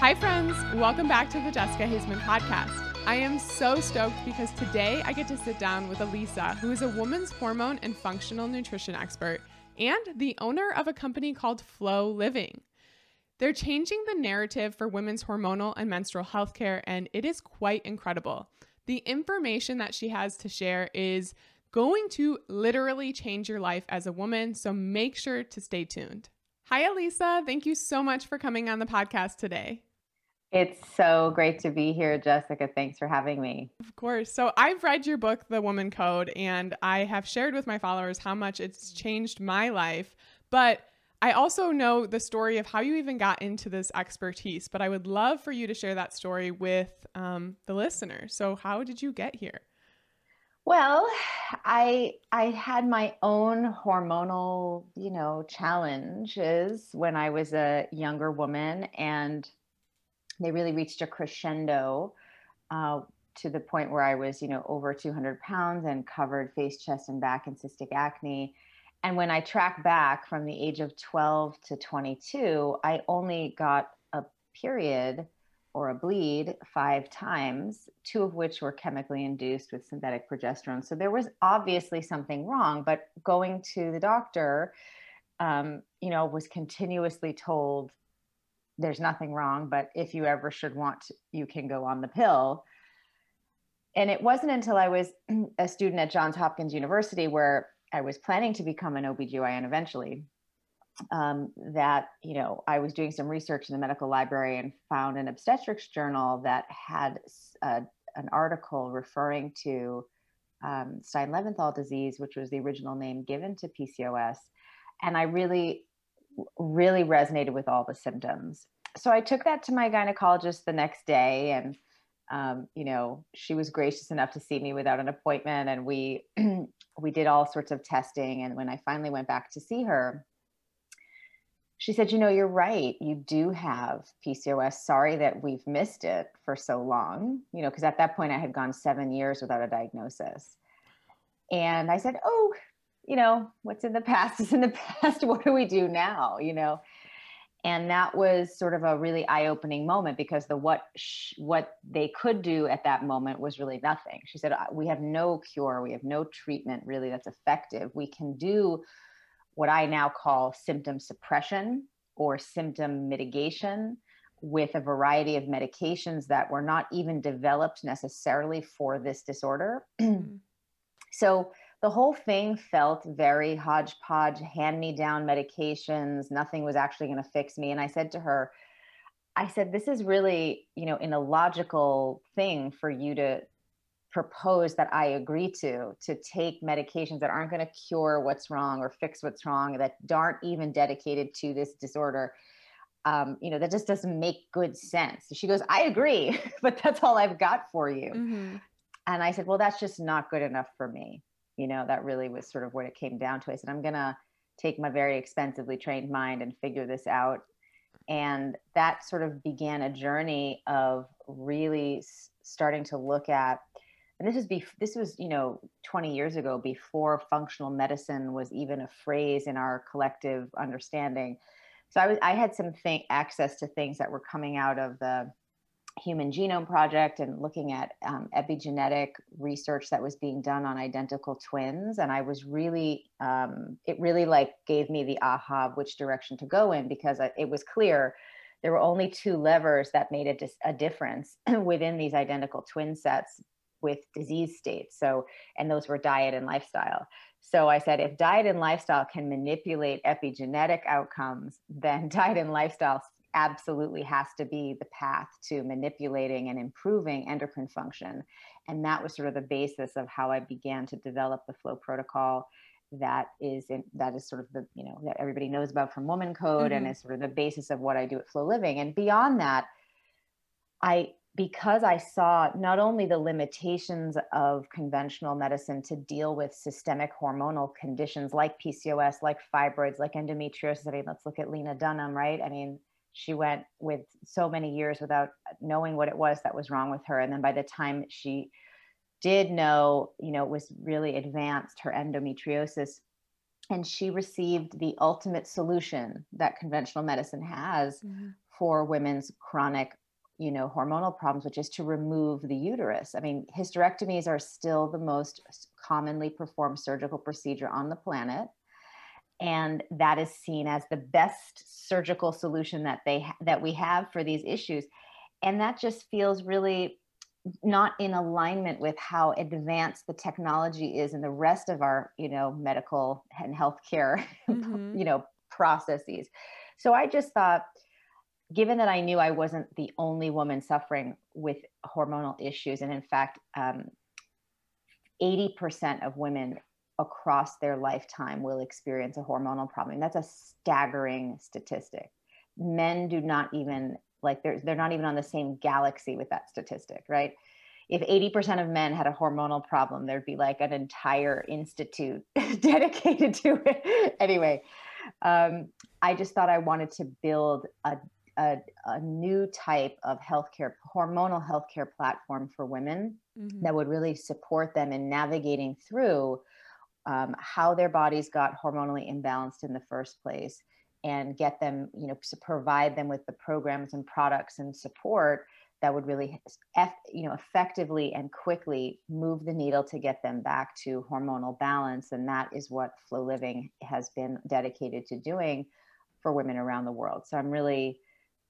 Hi, friends. Welcome back to the Jessica Haizman podcast. I am so stoked because today I get to sit down with Alisa, who is a woman's hormone and functional nutrition expert and the owner of a company called Flo Living. They're changing the narrative for women's hormonal and menstrual health care, and it is quite incredible. The information that she has to share is going to literally change your life as a woman, so make sure to stay tuned. Hi, Alisa. Thank you so much for coming on the podcast today. It's so great to be here, Jessica. Thanks for having me. Of course. So, I've read your book, The WomanCode, and I have shared with my followers how much it's changed my life. But I also know the story of how you even got into this expertise. But I would love for you to share that story with um, the listener. So, how did you get here? Well, I I had my own hormonal, you know, challenges when I was a younger woman, and they really reached a crescendo uh, to the point where I was, you know, over 200 pounds and covered face, chest, and back in cystic acne. And when I track back from the age of 12 to 22, I only got a period or a bleed five times, two of which were chemically induced with synthetic progesterone. So there was obviously something wrong, but going to the doctor, um, you know, was continuously told there's nothing wrong, but if you ever should want, to, you can go on the pill. And it wasn't until I was a student at Johns Hopkins University where I was planning to become an OBGYN eventually. Um, that you know I was doing some research in the medical library and found an obstetrics journal that had a, an article referring to um, Stein-Leventhal disease, which was the original name given to PCOS, and I really really resonated with all the symptoms. So I took that to my gynecologist the next day and um, you know, she was gracious enough to see me without an appointment and we we did all sorts of testing and when I finally went back to see her, she said, "You know, you're right. You do have PCOS. Sorry that we've missed it for so long. You know, because at that point I had gone 7 years without a diagnosis." And I said, "Oh, you know, what's in the past is in the past. What do we do now? You know, and that was sort of a really eye-opening moment because the what sh- what they could do at that moment was really nothing. She said, "We have no cure. We have no treatment really that's effective. We can do what I now call symptom suppression or symptom mitigation." with a variety of medications that were not even developed necessarily for this disorder. Mm-hmm. so the whole thing felt very hodgepodge, hand me down medications. Nothing was actually going to fix me. And I said to her, I said, this is really, you know, an illogical thing for you to propose that I agree to, to take medications that aren't going to cure what's wrong or fix what's wrong, that aren't even dedicated to this disorder. Um, you know, that just doesn't make good sense. She goes, I agree, but that's all I've got for you. Mm-hmm. And I said, well, that's just not good enough for me you know that really was sort of what it came down to. I said i'm going to take my very expensively trained mind and figure this out. And that sort of began a journey of really starting to look at and this is be this was you know 20 years ago before functional medicine was even a phrase in our collective understanding. So i was i had some th- access to things that were coming out of the Human Genome Project and looking at um, epigenetic research that was being done on identical twins. And I was really, um, it really like gave me the aha of which direction to go in because it was clear there were only two levers that made a, dis- a difference within these identical twin sets with disease states. So, and those were diet and lifestyle. So I said, if diet and lifestyle can manipulate epigenetic outcomes, then diet and lifestyle absolutely has to be the path to manipulating and improving endocrine function. And that was sort of the basis of how I began to develop the Flo Protocol that is in, that is sort of the you know that everybody knows about from WomanCode mm-hmm. and is sort of the basis of what I do at Flo Living and beyond that I because I saw not only the limitations of conventional medicine to deal with systemic hormonal conditions like PCOS, like fibroids, like endometriosis. I mean, let's look at Lena Dunham, right? I mean, she went with so many years without knowing what it was that was wrong with her. And then by the time she did know you know it was really advanced her endometriosis and she received the ultimate solution that conventional medicine has mm-hmm. for women's chronic you know hormonal problems which is to remove the uterus. I mean hysterectomies are still the most commonly performed surgical procedure on the planet and that is seen as the best surgical solution that they ha- that we have for these issues and that just feels really not in alignment with how advanced the technology is in the rest of our you know medical and healthcare mm-hmm. you know processes so i just thought given that i knew i wasn't the only woman suffering with hormonal issues and in fact um, 80% of women across their lifetime will experience a hormonal problem. That's a staggering statistic. Men do not even like they're they're not even on the same galaxy with that statistic right? If 80% of men had a hormonal problem there'd be like an entire institute dedicated to it. Anyway um, i just thought i wanted to build a, a, a new type of healthcare hormonal healthcare platform for women mm-hmm. that would really support them in navigating through um, how their bodies got hormonally imbalanced in the first place and get them, you know, to provide them with the programs and products and support that would really, you know, effectively and quickly move the needle to get them back to hormonal balance. And that is what Flo Living has been dedicated to doing for women around the world. So I'm really,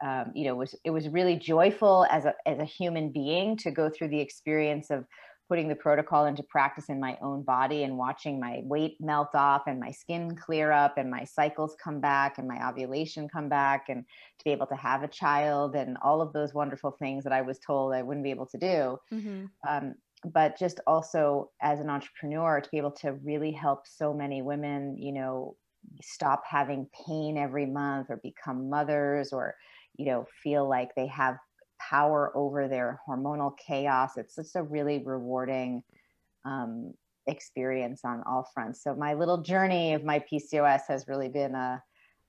um, you know, was it was really joyful as a as a human being to go through the experience of putting the protocol into practice in my own body and watching my weight melt off and my skin clear up and my cycles come back and my ovulation come back and to be able to have a child and all of those wonderful things that I was told I wouldn't be able to do. Mm-hmm. Um, but just also as an entrepreneur to be able to really help so many women, you know, stop having pain every month or become mothers or, you know, feel like they have power over their hormonal chaos. It's just a really rewarding um, experience on all fronts. So my little journey of my PCOS has really been a,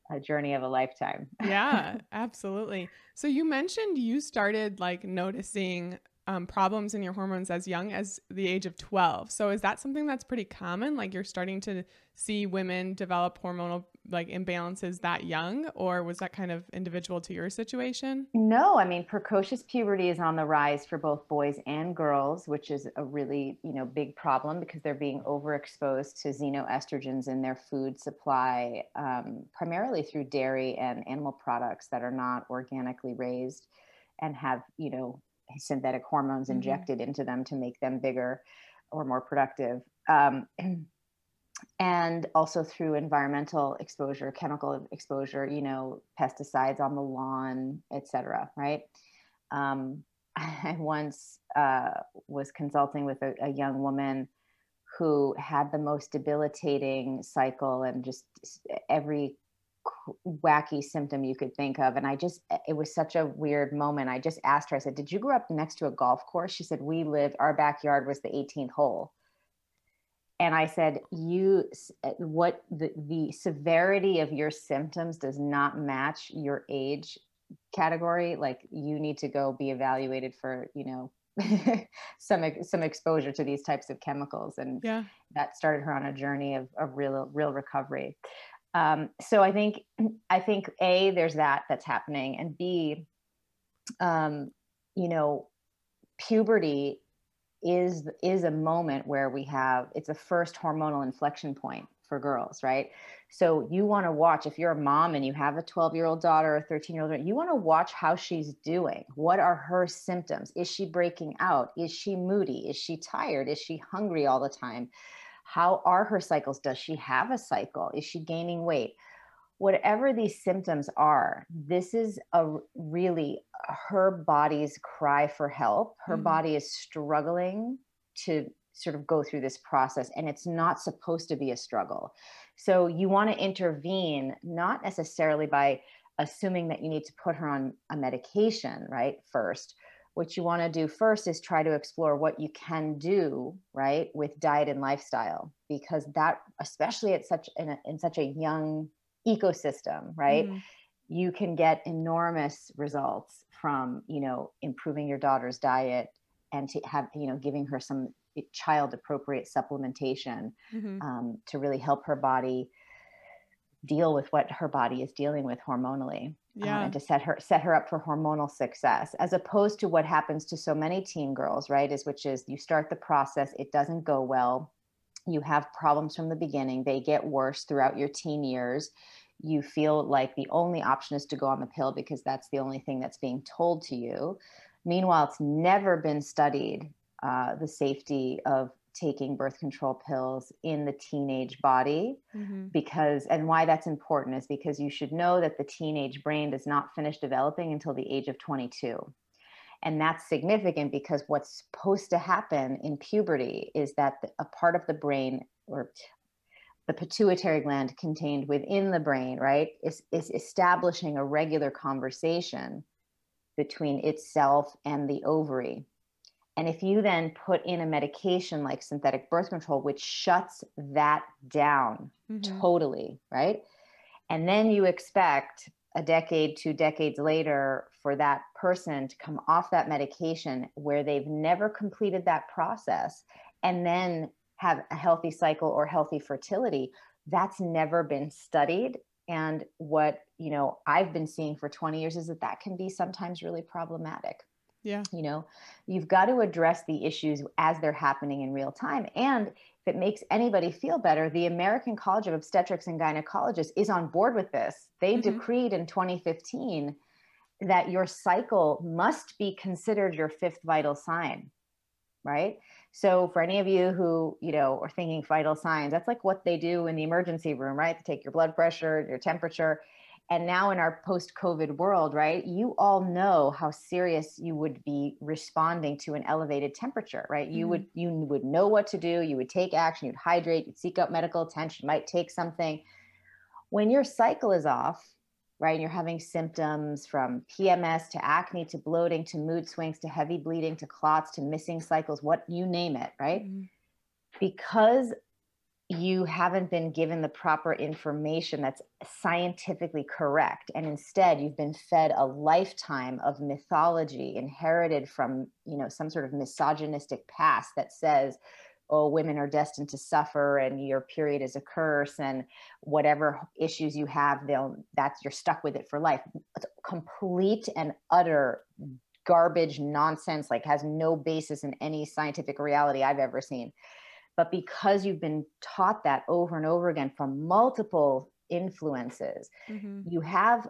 a journey of a lifetime. yeah, absolutely. So you mentioned you started like noticing um, problems in your hormones as young as the age of 12. So is that something that's pretty common? Like you're starting to see women develop hormonal like imbalances that young or was that kind of individual to your situation? No, I mean precocious puberty is on the rise for both boys and girls, which is a really, you know, big problem because they're being overexposed to xenoestrogens in their food supply, um, primarily through dairy and animal products that are not organically raised and have, you know, synthetic hormones mm-hmm. injected into them to make them bigger or more productive. Um, and also through environmental exposure, chemical exposure, you know, pesticides on the lawn, etc. Right. Um, I once uh, was consulting with a, a, young woman who had the most debilitating cycle and just every wacky symptom you could think of. And I just, it was such a weird moment. I just asked her, I said, Did you grow up next to a golf course? She said, We lived, our backyard was the 18th hole and I said, "You, uh, what the the severity of your symptoms does not match your age category. Like you need to go be evaluated for, you know, some some exposure to these types of chemicals." And yeah. that started her on a journey of of real real recovery. Um, so I think I think a there's that that's happening, and b, um, you know, puberty is is a moment where we have it's a first hormonal inflection point for girls right? So you want to watch if you're a mom and you have a 12 year old daughter or 13 year old you want to watch how she's doing. What are her symptoms? Is she breaking out? Is she moody? Is she tired? Is she hungry all the time how are her cycles does she have a cycle is she gaining weight whatever these symptoms are, this is a really her body's cry for help. Her mm-hmm. body is struggling to sort of go through this process, and it's not supposed to be a struggle. So you want to intervene, not necessarily by assuming that you need to put her on a medication, right? First, what you want to do first is try to explore what you can do right with diet and lifestyle because that especially at such in, a, in such a young ecosystem, right? Mm-hmm. You can get enormous results from, you know, improving your daughter's diet and to have, you know, giving her some child appropriate supplementation mm-hmm. um, to really help her body deal with what her body is dealing with hormonally. Yeah. um, and to set her set her up for hormonal success as opposed to what happens to so many teen girls right is which is you start the process it doesn't go well you have problems from the beginning they get worse throughout your teen years you feel like the only option is to go on the pill because that's the only thing that's being told to you meanwhile it's never been studied uh, the safety of taking birth control pills in the teenage body mm-hmm. because and why that's important is because you should know that the teenage brain does not finish developing until the age of 22 and that's significant because what's supposed to happen in puberty is that a part of the brain or the pituitary gland contained within the brain right is, is establishing a regular conversation between itself and the ovary and if you then put in a medication like synthetic birth control, which shuts that down mm-hmm. totally, right? And then you expect a decade, two decades later for that person to come off that medication where they've never completed that process and then have a healthy cycle or healthy fertility. That's never been studied. And what, you know, I've been seeing for 20 years is that that can be sometimes really problematic. Yeah. You know, you've got to address the issues as they're happening in real time. And if it makes anybody feel better, the American College of Obstetrics and Gynecologists is on board with this. They mm-hmm. decreed in 2015 that your cycle must be considered your fifth vital sign, right? So for any of you who, you know, are thinking vital signs, that's like what they do in the emergency room, right? They take your blood pressure, your temperature and now in our post covid world right you all know how serious you would be responding to an elevated temperature right? You mm-hmm. would you would know what to do. You would take action. You'd hydrate. You'd seek out medical attention. Might take something. When your cycle is off right and you're having symptoms from pms to acne to bloating to mood swings to heavy bleeding to clots to missing cycles what you name it right? Mm-hmm. because you haven't been given the proper information that's scientifically correct and instead you've been fed a lifetime of mythology inherited from you know some sort of misogynistic past that says oh women are destined to suffer and your period is a curse and whatever issues you have they'll that's you're stuck with it for life. It's complete and utter garbage nonsense like has no basis in any scientific reality i've ever seen but because you've been taught that over and over again from multiple influences, mm-hmm. you have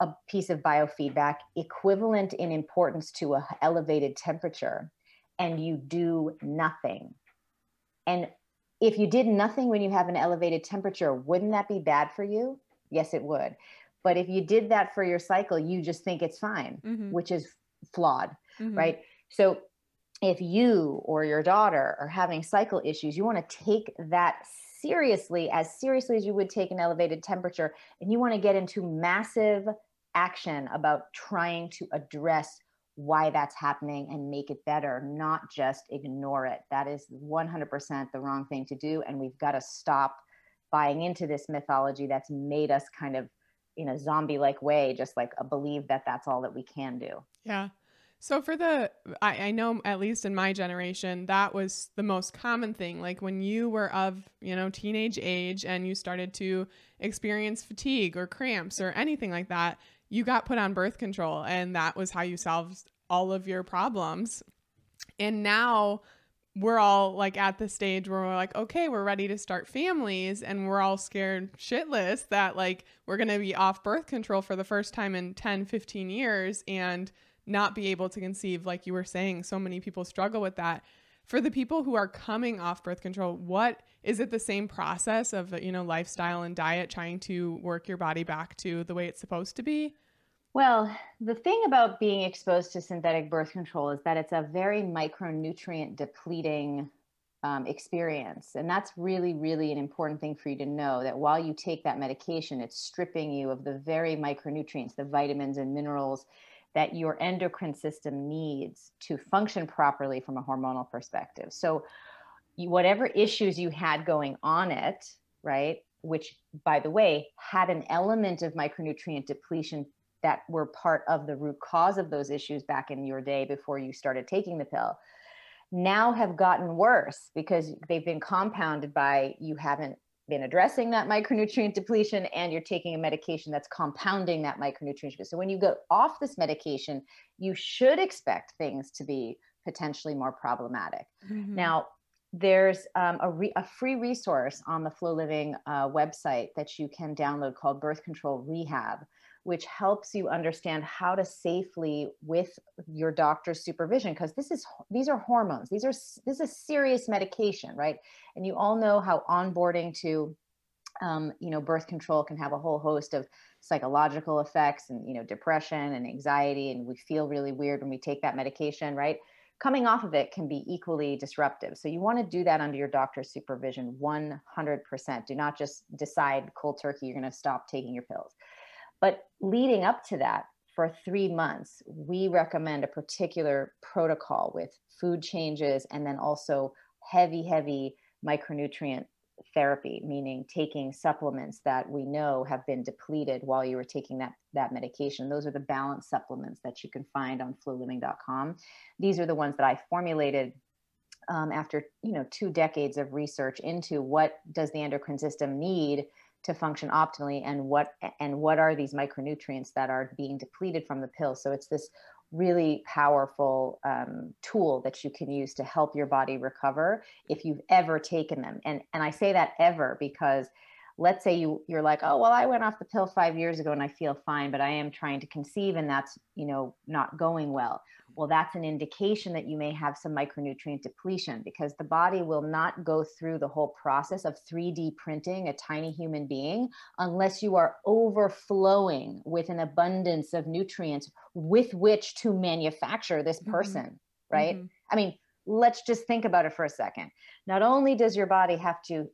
a piece of biofeedback equivalent in importance to a elevated temperature and you do nothing. And if you did nothing when you have an elevated temperature, wouldn't that be bad for you? Yes, it would. But if you did that for your cycle, you just think it's fine, mm-hmm. which is flawed, mm-hmm. right? So if you or your daughter are having cycle issues, you want to take that seriously, as seriously as you would take an elevated temperature, and you want to get into massive action about trying to address why that's happening and make it better, not just ignore it. That is 100% the wrong thing to do. And we've got to stop buying into this mythology that's made us kind of in a zombie like way, just like a believe that that's all that we can do. Yeah. So for the, I, I know at least in my generation, that was the most common thing. Like when you were of, you know, teenage age and you started to experience fatigue or cramps or anything like that, you got put on birth control and that was how you solved all of your problems. And now we're all like at the stage where we're like, okay, we're ready to start families and we're all scared shitless that like we're going to be off birth control for the first time in 10, 15 years and not be able to conceive like you were saying so many people struggle with that. For the people who are coming off birth control what is it the same process of you know lifestyle and diet trying to work your body back to the way it's supposed to be? Well the thing about being exposed to synthetic birth control is that it's a very micronutrient depleting um, experience. And that's really really an important thing for you to know that while you take that medication it's stripping you of the very micronutrients the vitamins and minerals that your endocrine system needs to function properly from a hormonal perspective. So, whatever issues you had going on it, right, which by the way had an element of micronutrient depletion that were part of the root cause of those issues back in your day before you started taking the pill, now have gotten worse because they've been compounded by you haven't been addressing that micronutrient depletion and you're taking a medication that's compounding that micronutrient. So when you go off this medication, you should expect things to be potentially more problematic. Mm-hmm. Now, there's um, a, re- a, free resource on the Flo Living uh, website that you can download called Birth Control Rehab, which helps you understand how to safely, with your doctor's supervision, because this is these are hormones. These are this is serious medication, right? And you all know how onboarding to, um, you know, birth control can have a whole host of psychological effects and you know depression and anxiety, and we feel really weird when we take that medication, right? coming off of it can be equally disruptive. So you want to do that under your doctor's supervision 100%. Do not just decide cold turkey, you're going to stop taking your pills. But leading up to that, for three months, we recommend a particular protocol with food changes and then also heavy, heavy micronutrient therapy, meaning taking supplements that we know have been depleted while you were taking that, that medication. Those are the balance supplements that you can find on floliving.com. These are the ones that I formulated um, after you know two decades of research into what does the endocrine system need to function optimally and what and what are these micronutrients that are being depleted from the pill? So it's this really powerful um, tool that you can use to help your body recover if you've ever taken them. And and i say that ever because let's say you you're like oh well i went off the pill five years ago and i feel fine but i am trying to conceive and that's you know not going well well, that's an indication that you may have some micronutrient depletion because the body will not go through the whole process of 3D printing a tiny human being unless you are overflowing with an abundance of nutrients with which to manufacture this mm-hmm. person, mm-hmm. right? Mm-hmm. I mean, let's just think about it for a second. Not only does your body have to,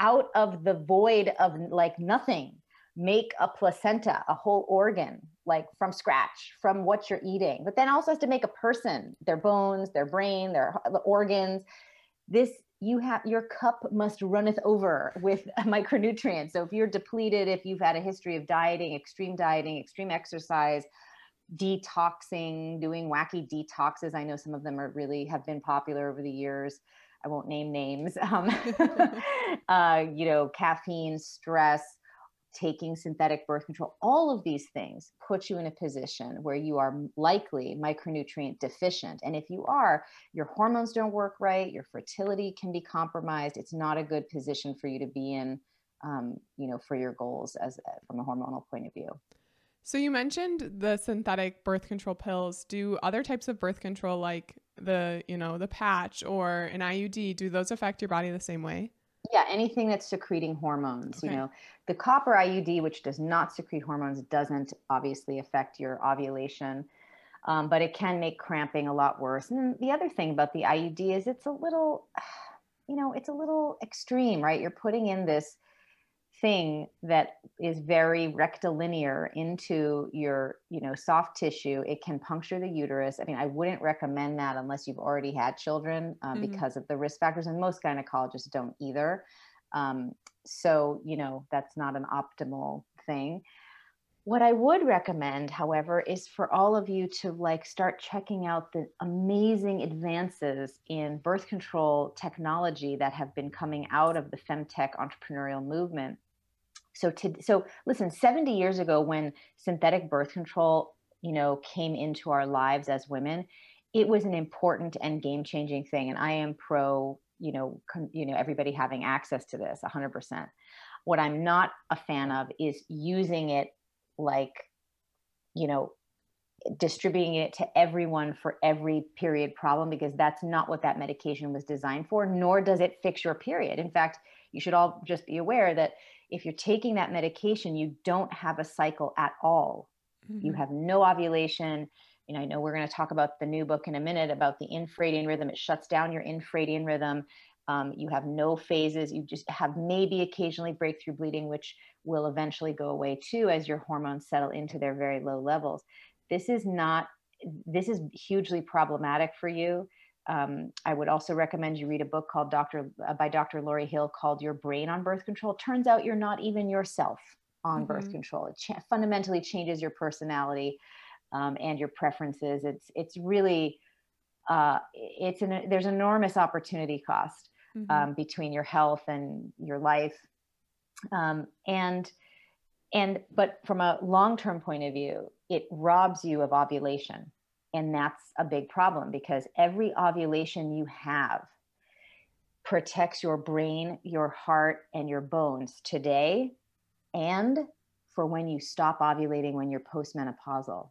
out of the void of like nothing, make a placenta, a whole organ, like from scratch, from what you're eating, but then also has to make a person, their bones, their brain, their the organs. This you have your cup must runneth over with micronutrients. So if you're depleted, if you've had a history of dieting, extreme dieting, extreme exercise, detoxing, doing wacky detoxes, I know some of them are really have been popular over the years. I won't name names. Um, uh, you know, caffeine, stress, taking synthetic birth control, all of these things put you in a position where you are likely micronutrient deficient. And if you are, your hormones don't work right, your fertility can be compromised. It's not a good position for you to be in, um, you know, for your goals as from a hormonal point of view. So you mentioned the synthetic birth control pills. Do other types of birth control, like the you know the patch or an IUD, do those affect your body the same way? Yeah, anything that's secreting hormones. Okay. You know, the copper IUD, which does not secrete hormones, doesn't obviously affect your ovulation, um, but it can make cramping a lot worse. And the other thing about the IUD is it's a little, you know, it's a little extreme, right? You're putting in this thing that is very rectilinear into your you know soft tissue it can puncture the uterus. I mean i wouldn't recommend that unless you've already had children uh, mm-hmm. because of the risk factors and most gynecologists don't either. Um, so you know that's not an optimal thing. What i would recommend however is for all of you to like start checking out the amazing advances in birth control technology that have been coming out of the femtech entrepreneurial movement so to so listen 70 years ago when synthetic birth control you know came into our lives as women it was an important and game changing thing and i am pro you know con, you know everybody having access to this 100% what i'm not a fan of is using it like you know distributing it to everyone for every period problem because that's not what that medication was designed for nor does it fix your period. In fact you should all just be aware that if you're taking that medication, you don't have a cycle at all. Mm-hmm. You have no ovulation. You know, I know we're going to talk about the new book in a minute about the infradian rhythm. It shuts down your infradian rhythm. Um, you have no phases. You just have maybe occasionally breakthrough bleeding, which will eventually go away too as your hormones settle into their very low levels. This is not, this is hugely problematic for you um, I would also recommend you read a book called Dr. Uh, by Dr. Laurie Hill called Your Brain on Birth Control. Turns out you're not even yourself on mm-hmm. birth control. It cha- fundamentally changes your personality um, and your preferences. It's it's really uh, it's an there's enormous opportunity cost. mm-hmm. um, between your health and your life. Um, and and but from a long-term point of view, it robs you of ovulation. And that's a big problem because every ovulation you have protects your brain, your heart, and your bones today and for when you stop ovulating when you're postmenopausal.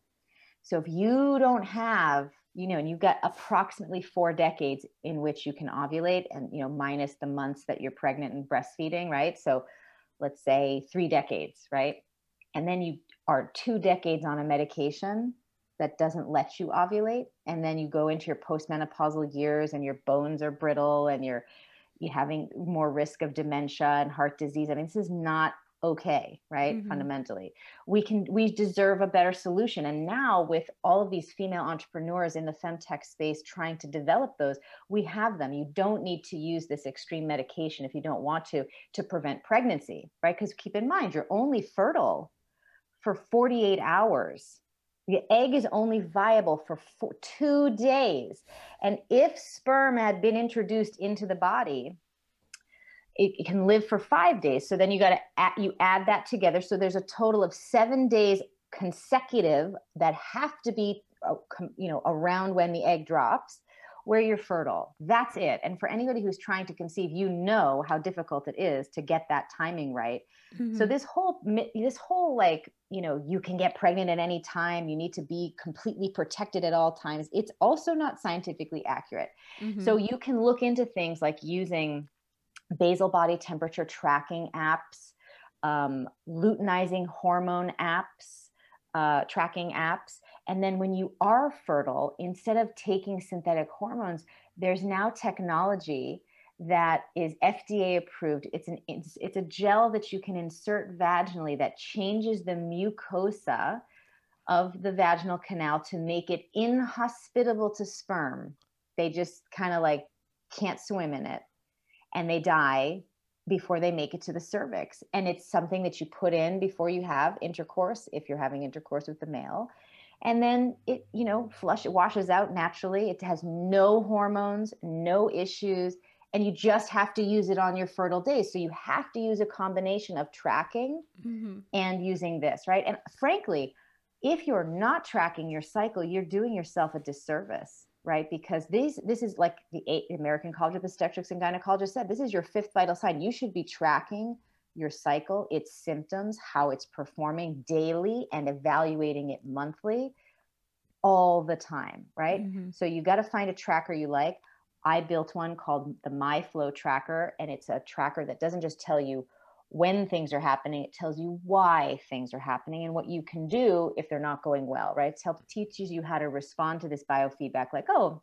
So if you don't have, you know, and you've got approximately four decades in which you can ovulate and, you know, minus the months that you're pregnant and breastfeeding, right? So let's say three decades, right? And then you are two decades on a medication that doesn't let you ovulate. And then you go into your postmenopausal years and your bones are brittle and you're, you're having more risk of dementia and heart disease. I mean, this is not okay right mm-hmm. fundamentally we can we deserve a better solution and now with all of these female entrepreneurs in the femtech space trying to develop those we have them you don't need to use this extreme medication if you don't want to to prevent pregnancy right because keep in mind you're only fertile for 48 hours the egg is only viable for four, two days and if sperm had been introduced into the body it, it can live for five days. So then you got to add, you add that together. So there's a total of seven days consecutive that have to be, uh, you know, around when the egg drops where you're fertile. That's it. And for anybody who's trying to conceive, you know how difficult it is to get that timing right. Mm-hmm. So this whole this whole like, you know, you can get pregnant at any time, you need to be completely protected at all times. It's also not scientifically accurate. Mm-hmm. So you can look into things like using basal body temperature tracking apps, um, luteinizing hormone apps, uh, tracking apps. And then when you are fertile, instead of taking synthetic hormones, there's now technology that is FDA approved. It's an it's, it's a gel that you can insert vaginally that changes the mucosa of the vaginal canal to make it inhospitable to sperm. They just kind of like can't swim in it and they die before they make it to the cervix. And it's something that you put in before you have intercourse, if you're having intercourse with the male. And then it, you know, flush, it washes out naturally. It has no hormones, no issues, and you just have to use it on your fertile days. So you have to use a combination of tracking mm-hmm. and using this, right? And frankly, if you're not tracking your cycle, you're doing yourself a disservice right? Because these, this is like the American College of Obstetrics and Gynecologists said, this is your fifth vital sign. You should be tracking your cycle, its symptoms, how it's performing daily, and evaluating it monthly all the time, right? Mm-hmm. So you got to find a tracker you like. I built one called the MyFLO Tracker, and it's a tracker that doesn't just tell you when things are happening it tells you why things are happening and what you can do if they're not going well right it helps teaches you how to respond to this biofeedback like oh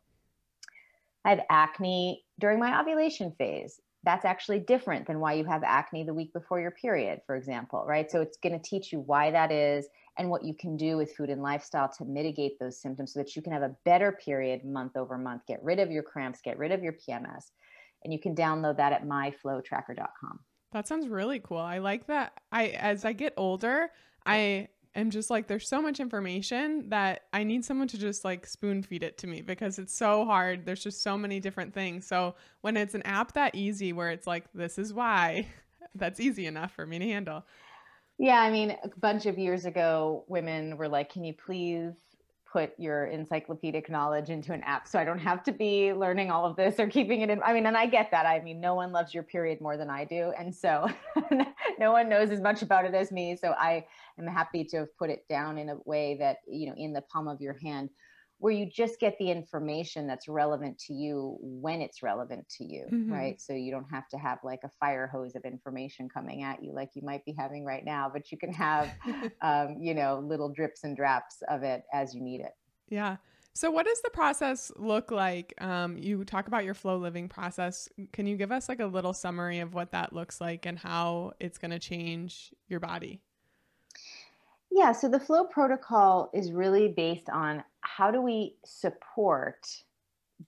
i have acne during my ovulation phase that's actually different than why you have acne the week before your period for example right so it's going to teach you why that is and what you can do with food and lifestyle to mitigate those symptoms so that you can have a better period month over month get rid of your cramps get rid of your pms and you can download that at myflotracker.com that sounds really cool. I like that. I as I get older, I am just like there's so much information that I need someone to just like spoon feed it to me because it's so hard. There's just so many different things. So when it's an app that easy where it's like this is why, that's easy enough for me to handle. Yeah, I mean, a bunch of years ago, women were like, "Can you please put your encyclopedic knowledge into an app so I don't have to be learning all of this or keeping it in. I mean, and I get that. I mean, no one loves your period more than I do. And so no one knows as much about it as me. So I am happy to have put it down in a way that, you know, in the palm of your hand where you just get the information that's relevant to you when it's relevant to you, mm-hmm. right? So you don't have to have like a fire hose of information coming at you like you might be having right now, but you can have, um, you know, little drips and draps of it as you need it. Yeah. So, what does the process look like? Um, you talk about your Flo Living process. Can you give us like a little summary of what that looks like and how it's going to change your body? Yeah, so the Flo Protocol is really based on how do we support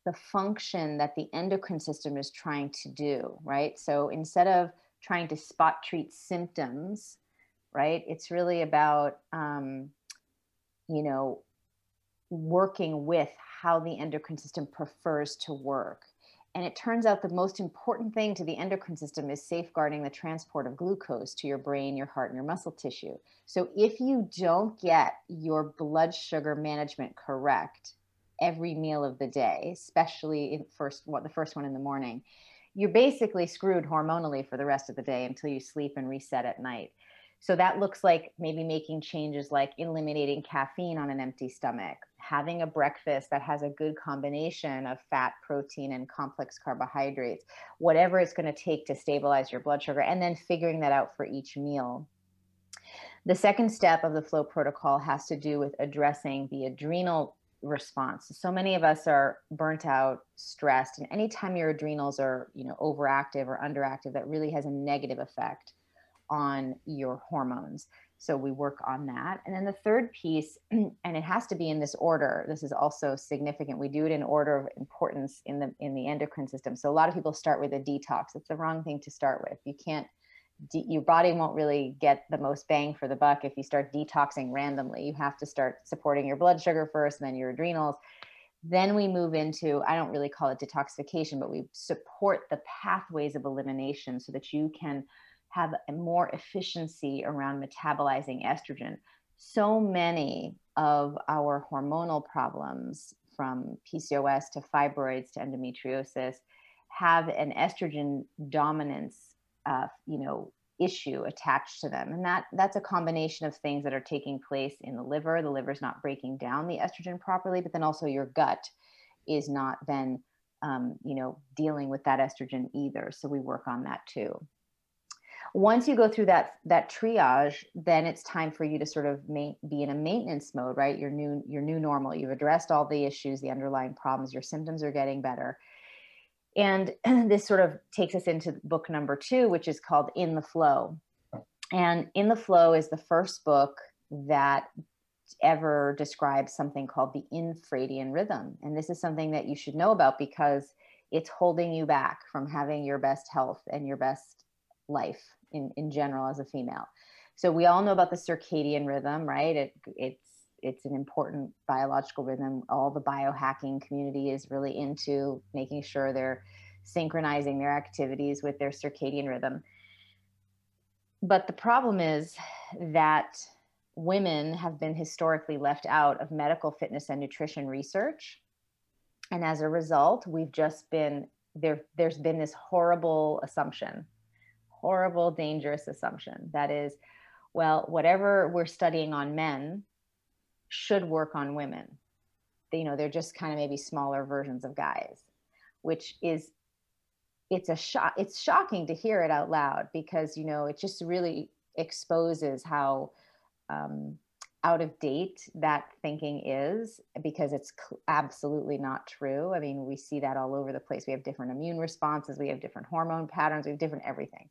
the function that the endocrine system is trying to do, right? So instead of trying to spot treat symptoms, right, it's really about, um, you know, working with how the endocrine system prefers to work And it turns out the most important thing to the endocrine system is safeguarding the transport of glucose to your brain, your heart, and your muscle tissue. So if you don't get your blood sugar management correct every meal of the day, especially in first what the first one in the morning, you're basically screwed hormonally for the rest of the day until you sleep and reset at night. So that looks like maybe making changes like eliminating caffeine on an empty stomach, having a breakfast that has a good combination of fat, protein, and complex carbohydrates, whatever it's going to take to stabilize your blood sugar, and then figuring that out for each meal. The second step of the Flo Protocol has to do with addressing the adrenal response. So many of us are burnt out, stressed, and anytime your adrenals are, you know, overactive or underactive, that really has a negative effect on your hormones. So we work on that. And then the third piece, and it has to be in this order. This is also significant. We do it in order of importance in the in the endocrine system. So a lot of people start with a detox. It's the wrong thing to start with. You can't de- your body won't really get the most bang for the buck if you start detoxing randomly. You have to start supporting your blood sugar first then your adrenals. Then we move into, I don't really call it detoxification, but we support the pathways of elimination so that you can have more efficiency around metabolizing estrogen. So many of our hormonal problems, from PCOS to fibroids to endometriosis, have an estrogen dominance, uh, you know, issue attached to them, and that that's a combination of things that are taking place in the liver. The liver's not breaking down the estrogen properly, but then also your gut is not then, um, you know, dealing with that estrogen either. So we work on that too once you go through that that triage then it's time for you to sort of be in a maintenance mode right? Your new your new normal. You've addressed all the issues the underlying problems. Your symptoms are getting better. And this sort of takes us into book number two which is called In the FLO. And In the FLO is the first book that ever describes something called the infradian rhythm. And this is something that you should know about because it's holding you back from having your best health and your best life in, in general as a female. So we all know about the circadian rhythm, right? It, it's it's an important biological rhythm. All the biohacking community is really into making sure they're synchronizing their activities with their circadian rhythm. But the problem is that women have been historically left out of medical fitness and nutrition research. And as a result, we've just been there, there's been this horrible assumption horrible, dangerous assumption. That is, well, whatever we're studying on men should work on women. You know, they're just kind of maybe smaller versions of guys, which is it's a shock it's shocking to hear it out loud because you know it just really exposes how um, out of date that thinking is because it's absolutely not true. I mean, we see that all over the place. We have different immune responses, we have different hormone patterns, we have different everything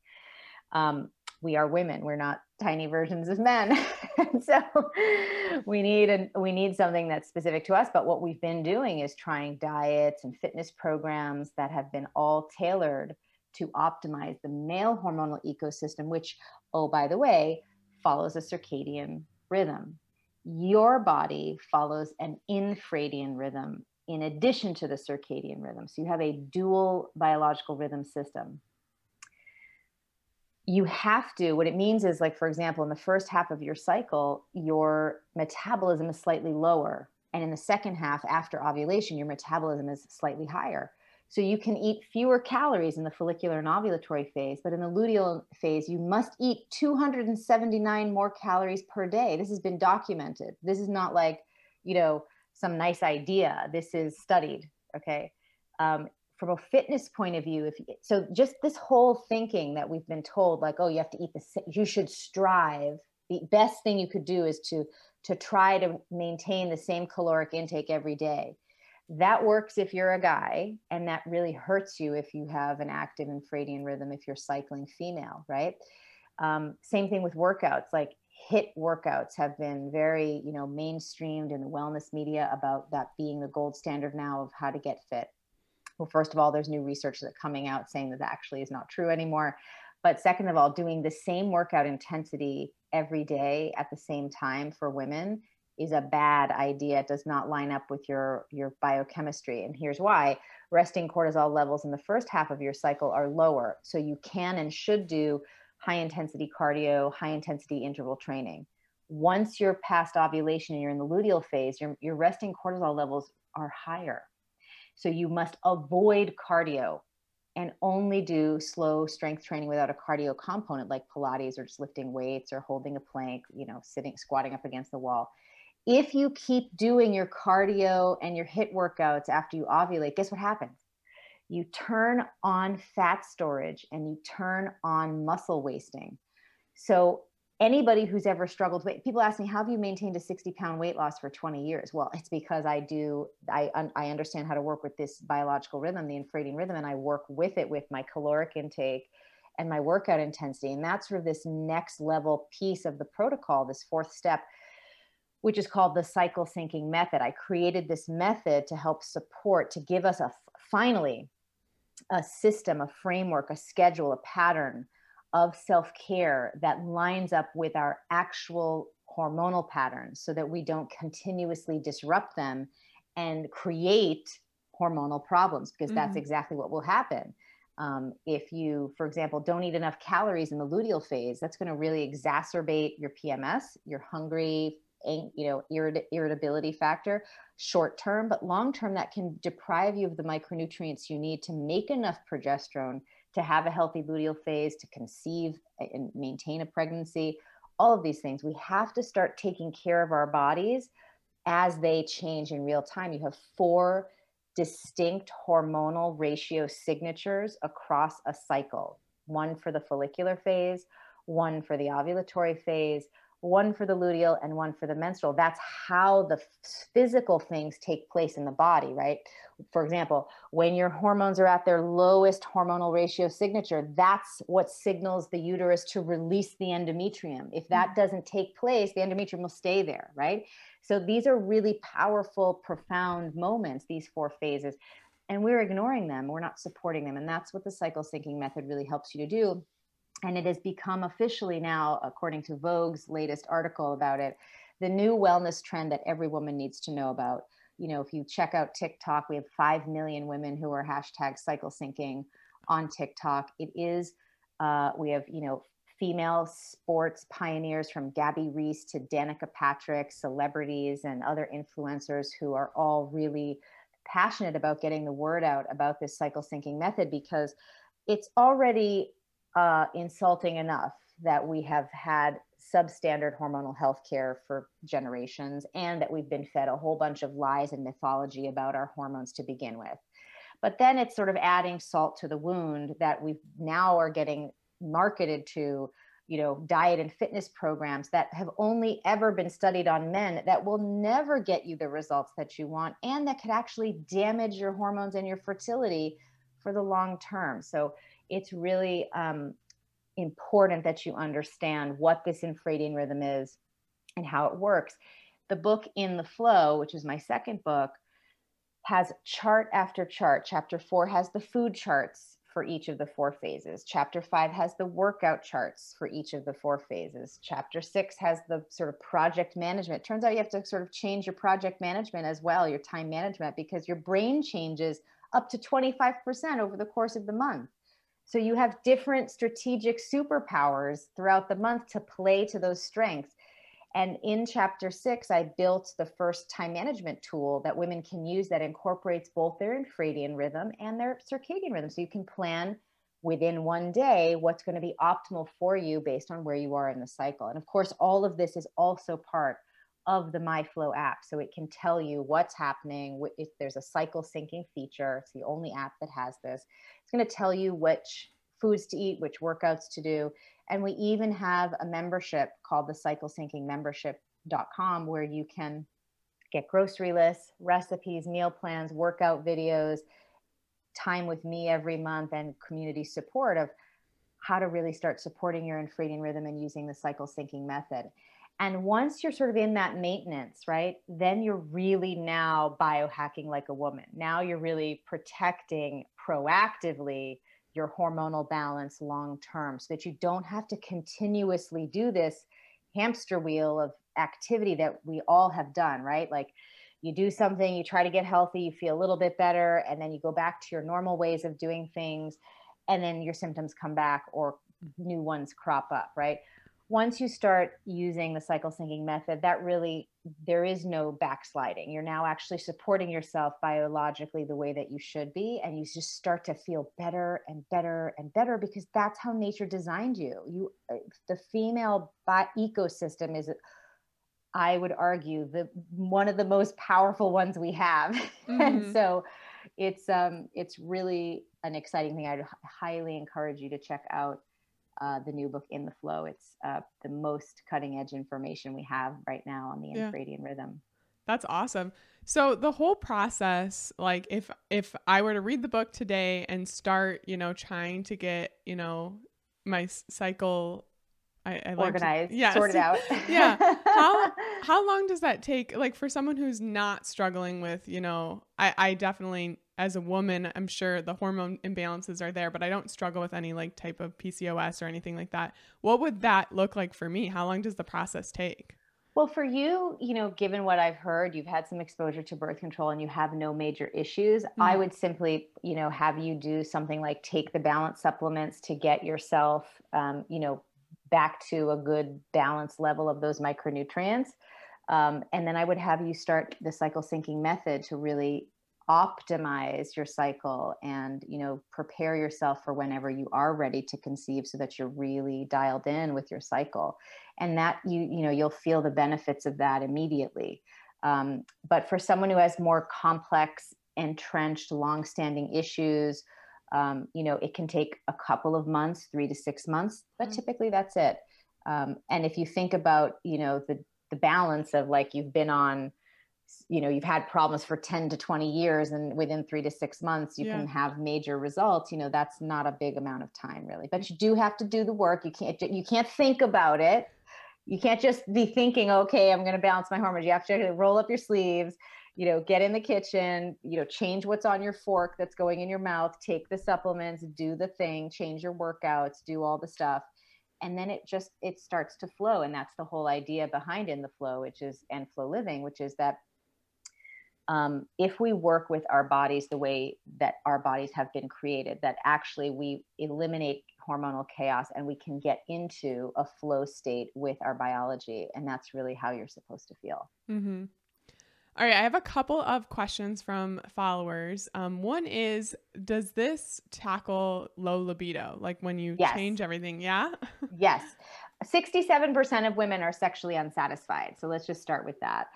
um, we are women we're not tiny versions of men. So we need and we need something that's specific to us but what we've been doing is trying diets and fitness programs that have been all tailored to optimize the male hormonal ecosystem which oh by the way follows a circadian rhythm. Your body follows an infradian rhythm in addition to the circadian rhythm. So you have a dual biological rhythm system you have to what it means is like for example in the first half of your cycle your metabolism is slightly lower and in the second half after ovulation your metabolism is slightly higher. So you can eat fewer calories in the follicular and ovulatory phase but in the luteal phase you must eat 279 more calories per day. This has been documented. This is not like you know some nice idea. This is studied okay? Um, from a fitness point of view if so just this whole thinking that we've been told like oh you have to eat the you should strive. The best thing you could do is to to try to maintain the same caloric intake every day. That works if you're a guy and that really hurts you if you have an active infradian rhythm if you're cycling female right? Um, same thing with workouts like HIIT workouts have been very you know mainstreamed in the wellness media about that being the gold standard now of how to get fit well, first of all, there's new research that's coming out saying that, that actually is not true anymore. But second of all, doing the same workout intensity every day at the same time for women is a bad idea. It does not line up with your your biochemistry. And here's why. Resting cortisol levels in the first half of your cycle are lower. So you can and should do high intensity cardio, high intensity interval training. Once you're past ovulation and you're in the luteal phase, your, your resting cortisol levels are higher. So you must avoid cardio and only do slow strength training without a cardio component like Pilates or just lifting weights or holding a plank, you know, sitting, squatting up against the wall. If you keep doing your cardio and your HIIT workouts after you ovulate, guess what happens? You turn on fat storage and you turn on muscle wasting. So anybody who's ever struggled with people ask me how have you maintained a 60 pound weight loss for 20 years? Well it's because i do i i understand how to work with this biological rhythm the infradian rhythm and i work with it with my caloric intake and my workout intensity and that's sort of this next level piece of the protocol this fourth step which is called the cycle syncing method. I created this method to help support to give us a finally a system a framework a schedule a pattern of self care that lines up with our actual hormonal patterns so that we don't continuously disrupt them and create hormonal problems because mm-hmm. that's exactly what will happen. Um, if you, for example, don't eat enough calories in the luteal phase, that's going to really exacerbate your PMS, your hungry, you know, irrit- irritability factor short term, but long term, that can deprive you of the micronutrients you need to make enough progesterone to have a healthy luteal phase, to conceive and maintain a pregnancy, all of these things. We have to start taking care of our bodies as they change in real time. You have four distinct hormonal ratio signatures across a cycle one for the follicular phase, one for the ovulatory phase, one for the luteal and one for the menstrual. That's how the physical things take place in the body, right? For example, when your hormones are at their lowest hormonal ratio signature, that's what signals the uterus to release the endometrium. If that mm. doesn't take place, the endometrium will stay there, right? So these are really powerful, profound moments, these four phases. And we're ignoring them, we're not supporting them. And that's what the cycle syncing method really helps you to do and it has become officially now, according to Vogue's latest article about it, the new wellness trend that every woman needs to know about. You know, if you check out TikTok, we have 5 million women who are hashtag cycle syncing on TikTok. It is, uh, we have, you know, female sports pioneers from Gabby Reece to Danica Patrick, celebrities and other influencers who are all really passionate about getting the word out about this cycle syncing method because it's already uh, insulting enough that we have had substandard hormonal health care for generations and that we've been fed a whole bunch of lies and mythology about our hormones to begin with. But then it's sort of adding salt to the wound that we now are getting marketed to you know diet and fitness programs that have only ever been studied on men that will never get you the results that you want and that could actually damage your hormones and your fertility for the long term so it's really um, important that you understand what this infradian rhythm is and how it works. The book In the FLO, which is my second book, has chart after chart. Chapter four has the food charts for each of the four phases. Chapter five has the workout charts for each of the four phases. Chapter six has the sort of project management. Turns out you have to sort of change your project management as well, your time management, because your brain changes up to 25% over the course of the month. So you have different strategic superpowers throughout the month to play to those strengths. And in chapter six, I built the first time management tool that women can use that incorporates both their infradian rhythm and their circadian rhythm. So you can plan within one day what's going to be optimal for you based on where you are in the cycle. And of course, all of this is also part of the MyFLO app. So it can tell you what's happening. If there's a cycle syncing feature, it's the only app that has this. It's going to tell you which foods to eat, which workouts to do. And we even have a membership called the cycle syncing membership.com where you can get grocery lists, recipes, meal plans, workout videos, time with me every month, and community support of how to really start supporting your infradian rhythm and using the cycle syncing method. And once you're sort of in that maintenance, right, then you're really now biohacking like a woman. Now you're really protecting proactively your hormonal balance long term so that you don't have to continuously do this hamster wheel of activity that we all have done, right? Like you do something, you try to get healthy, you feel a little bit better, and then you go back to your normal ways of doing things, and then your symptoms come back or new ones crop up, right? Once you start using the cycle syncing method, that really, there is no backsliding. You're now actually supporting yourself biologically the way that you should be. And you just start to feel better and better and better because that's how nature designed you. You, uh, the female bi- ecosystem is I would argue the one of the most powerful ones we have. Mm-hmm. and so it's um it's really an exciting thing. I'd highly encourage you to check out uh, the new book In the FLO. It's uh, the most cutting edge information we have right now on the yeah. infradian rhythm. That's awesome. So the whole process, like if if I were to read the book today and start, you know, trying to get, you know, my cycle I, I organized, to, yes. sorted out. yeah. How how long does that take? Like for someone who's not struggling with, you know, I I definitely as a woman, I'm sure the hormone imbalances are there, but I don't struggle with any like type of PCOS or anything like that. What would that look like for me? How long does the process take? Well, for you, you know, given what I've heard, you've had some exposure to birth control and you have no major issues. Mm-hmm. I would simply, you know, have you do something like take the balance supplements to get yourself, um, you know, back to a good balance level of those micronutrients. Um, and then I would have you start the cycle syncing method to really optimize your cycle and you know prepare yourself for whenever you are ready to conceive so that you're really dialed in with your cycle. And that you you know you'll feel the benefits of that immediately. Um, but for someone who has more complex entrenched long-standing issues um, you know it can take a couple of months three to six months but mm-hmm. typically that's it. Um, and if you think about you know the the balance of like you've been on you know you've had problems for 10 to 20 years and within three to six months you yeah. can have major results you know that's not a big amount of time really. But you do have to do the work. You can't you can't think about it. You can't just be thinking okay i'm going to balance my hormones. You have to roll up your sleeves you know get in the kitchen you know change what's on your fork that's going in your mouth take the supplements do the thing change your workouts do all the stuff. And then it just it starts to flow. And that's the whole idea behind In the FLO which is and Flo Living which is that um, if we work with our bodies the way that our bodies have been created, that actually we eliminate hormonal chaos and we can get into a flow state with our biology. And that's really how you're supposed to feel. Mm-hmm. All right, I have a couple of questions from followers. Um, one is Does this tackle low libido? Like when you yes. change everything? Yeah. yes. 67% of women are sexually unsatisfied. So let's just start with that.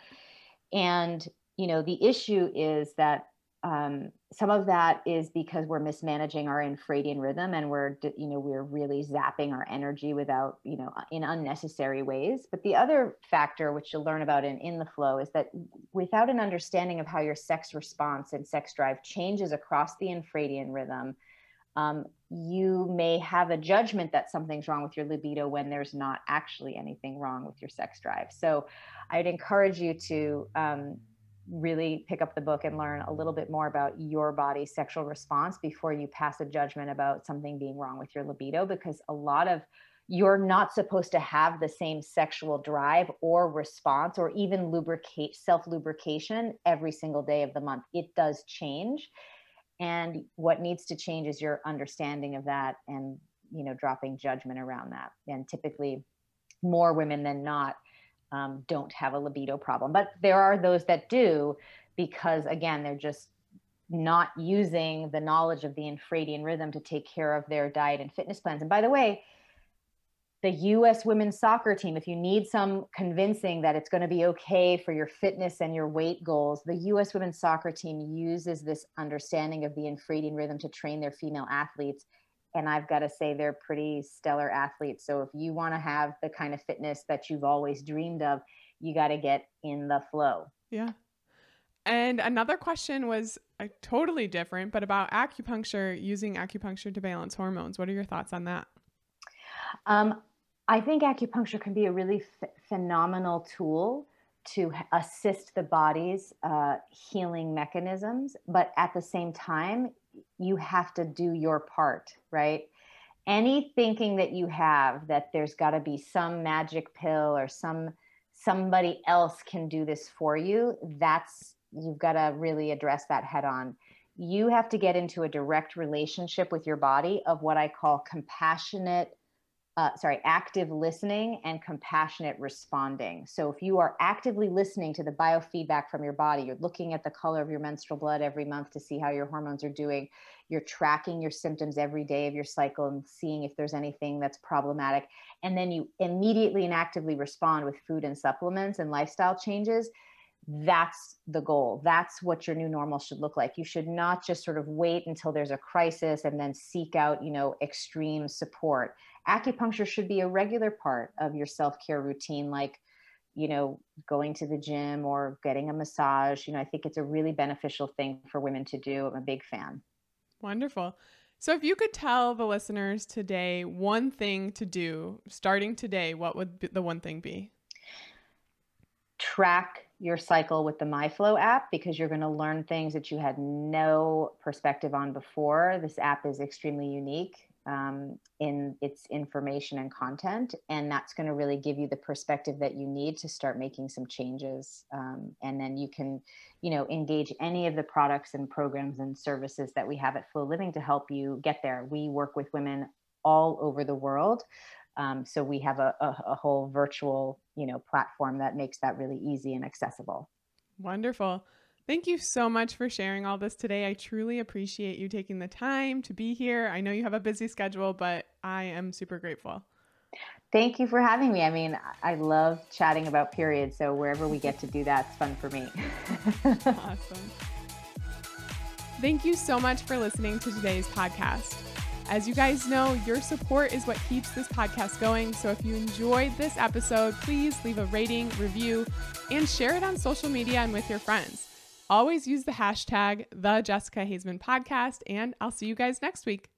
And you know the issue is that um, some of that is because we're mismanaging our infradian rhythm and we're you know we're really zapping our energy without you know in unnecessary ways. But the other factor which you'll learn about in In the FLO is that without an understanding of how your sex response and sex drive changes across the infradian rhythm um, you may have a judgment that something's wrong with your libido when there's not actually anything wrong with your sex drive. So i'd encourage you to um, really pick up the book and learn a little bit more about your body's sexual response before you pass a judgment about something being wrong with your libido because a lot of you're not supposed to have the same sexual drive or response or even lubricate self lubrication every single day of the month. It does change. And what needs to change is your understanding of that and you know dropping judgment around that. And typically more women than not um, don't have a libido problem. But there are those that do because, again, they're just not using the knowledge of the infradian rhythm to take care of their diet and fitness plans. And by the way, the US women's soccer team, if you need some convincing that it's going to be okay for your fitness and your weight goals, the US women's soccer team uses this understanding of the infradian rhythm to train their female athletes and I've got to say they're pretty stellar athletes. So if you want to have the kind of fitness that you've always dreamed of, you got to get in the flow. Yeah. And another question was uh, totally different, but about acupuncture, using acupuncture to balance hormones. What are your thoughts on that? Um, I think acupuncture can be a really f- phenomenal tool to assist the body's uh, healing mechanisms, but at the same time, you have to do your part, right? Any thinking that you have that there's got to be some magic pill or some somebody else can do this for you, that's you've got to really address that head on. You have to get into a direct relationship with your body of what I call compassionate uh, sorry, active listening and compassionate responding. So, if you are actively listening to the biofeedback from your body, you're looking at the color of your menstrual blood every month to see how your hormones are doing, you're tracking your symptoms every day of your cycle and seeing if there's anything that's problematic, and then you immediately and actively respond with food and supplements and lifestyle changes. That's the goal. That's what your new normal should look like. You should not just sort of wait until there's a crisis and then seek out, you know, extreme support. Acupuncture should be a regular part of your self-care routine like you know going to the gym or getting a massage. You know i think it's a really beneficial thing for women to do. I'm a big fan. Wonderful. So if you could tell the listeners today one thing to do starting today what would the one thing be? Track your cycle with the MyFLO app because you're going to learn things that you had no perspective on before. This app is extremely unique um, in its information and content. And that's going to really give you the perspective that you need to start making some changes. Um, and then you can, you know, engage any of the products and programs and services that we have at Flo Living to help you get there. We work with women all over the world. Um, so we have a, a, a whole virtual, you know, platform that makes that really easy and accessible. Wonderful. Thank you so much for sharing all this today. I truly appreciate you taking the time to be here. I know you have a busy schedule, but I am super grateful. Thank you for having me. I mean, I love chatting about periods, so wherever we get to do that, it's fun for me. awesome. Thank you so much for listening to today's podcast. As you guys know, your support is what keeps this podcast going. So if you enjoyed this episode, please leave a rating, review, and share it on social media and with your friends. Always use the hashtag the Jessica Haizman podcast, and I'll see you guys next week.